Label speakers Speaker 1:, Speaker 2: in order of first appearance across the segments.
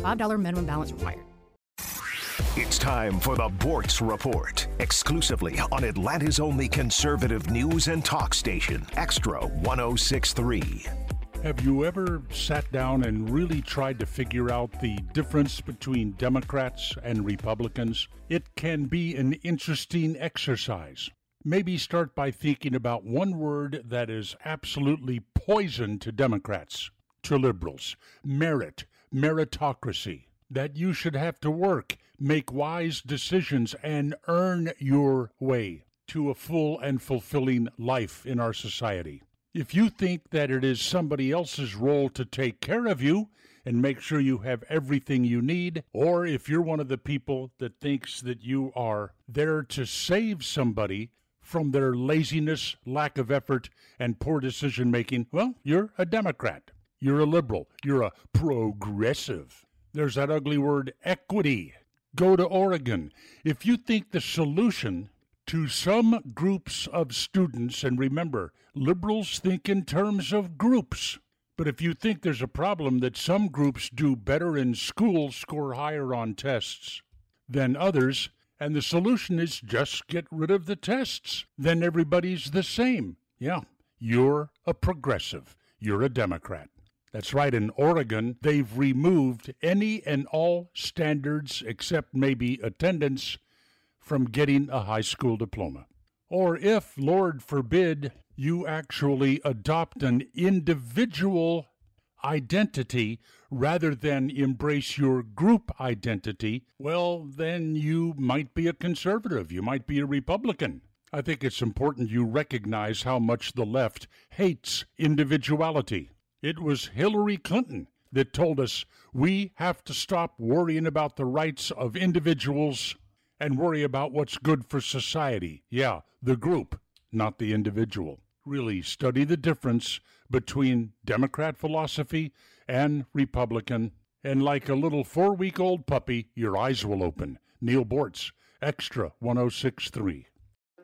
Speaker 1: $5 minimum balance required.
Speaker 2: It's time for the Boortz Report, exclusively on Atlanta's only conservative news and talk station, Extra 1063.
Speaker 3: Have you ever sat down and really tried to figure out the difference between Democrats and Republicans? It can be an interesting exercise. Maybe start by thinking about one word that is absolutely poison to Democrats, to liberals merit, meritocracy. That you should have to work, make wise decisions, and earn your way to a full and fulfilling life in our society. If you think that it is somebody else's role to take care of you and make sure you have everything you need, or if you're one of the people that thinks that you are there to save somebody from their laziness, lack of effort, and poor decision making, well, you're a Democrat. You're a liberal. You're a progressive. There's that ugly word equity. Go to Oregon. If you think the solution to some groups of students, and remember, liberals think in terms of groups. But if you think there's a problem that some groups do better in school, score higher on tests than others, and the solution is just get rid of the tests, then everybody's the same. Yeah, you're a progressive. You're a Democrat. That's right, in Oregon, they've removed any and all standards except maybe attendance from getting a high school diploma. Or if, Lord forbid, you actually adopt an individual identity rather than embrace your group identity, well, then you might be a conservative. You might be a Republican. I think it's important you recognize how much the left hates individuality. It was Hillary Clinton that told us we have to stop worrying about the rights of individuals and worry about what's good for society. Yeah, the group, not the individual. Really study the difference between Democrat philosophy and Republican, and like a little four week old puppy, your eyes will open. Neal Boortz, Extra 1063.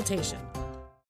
Speaker 4: consultation.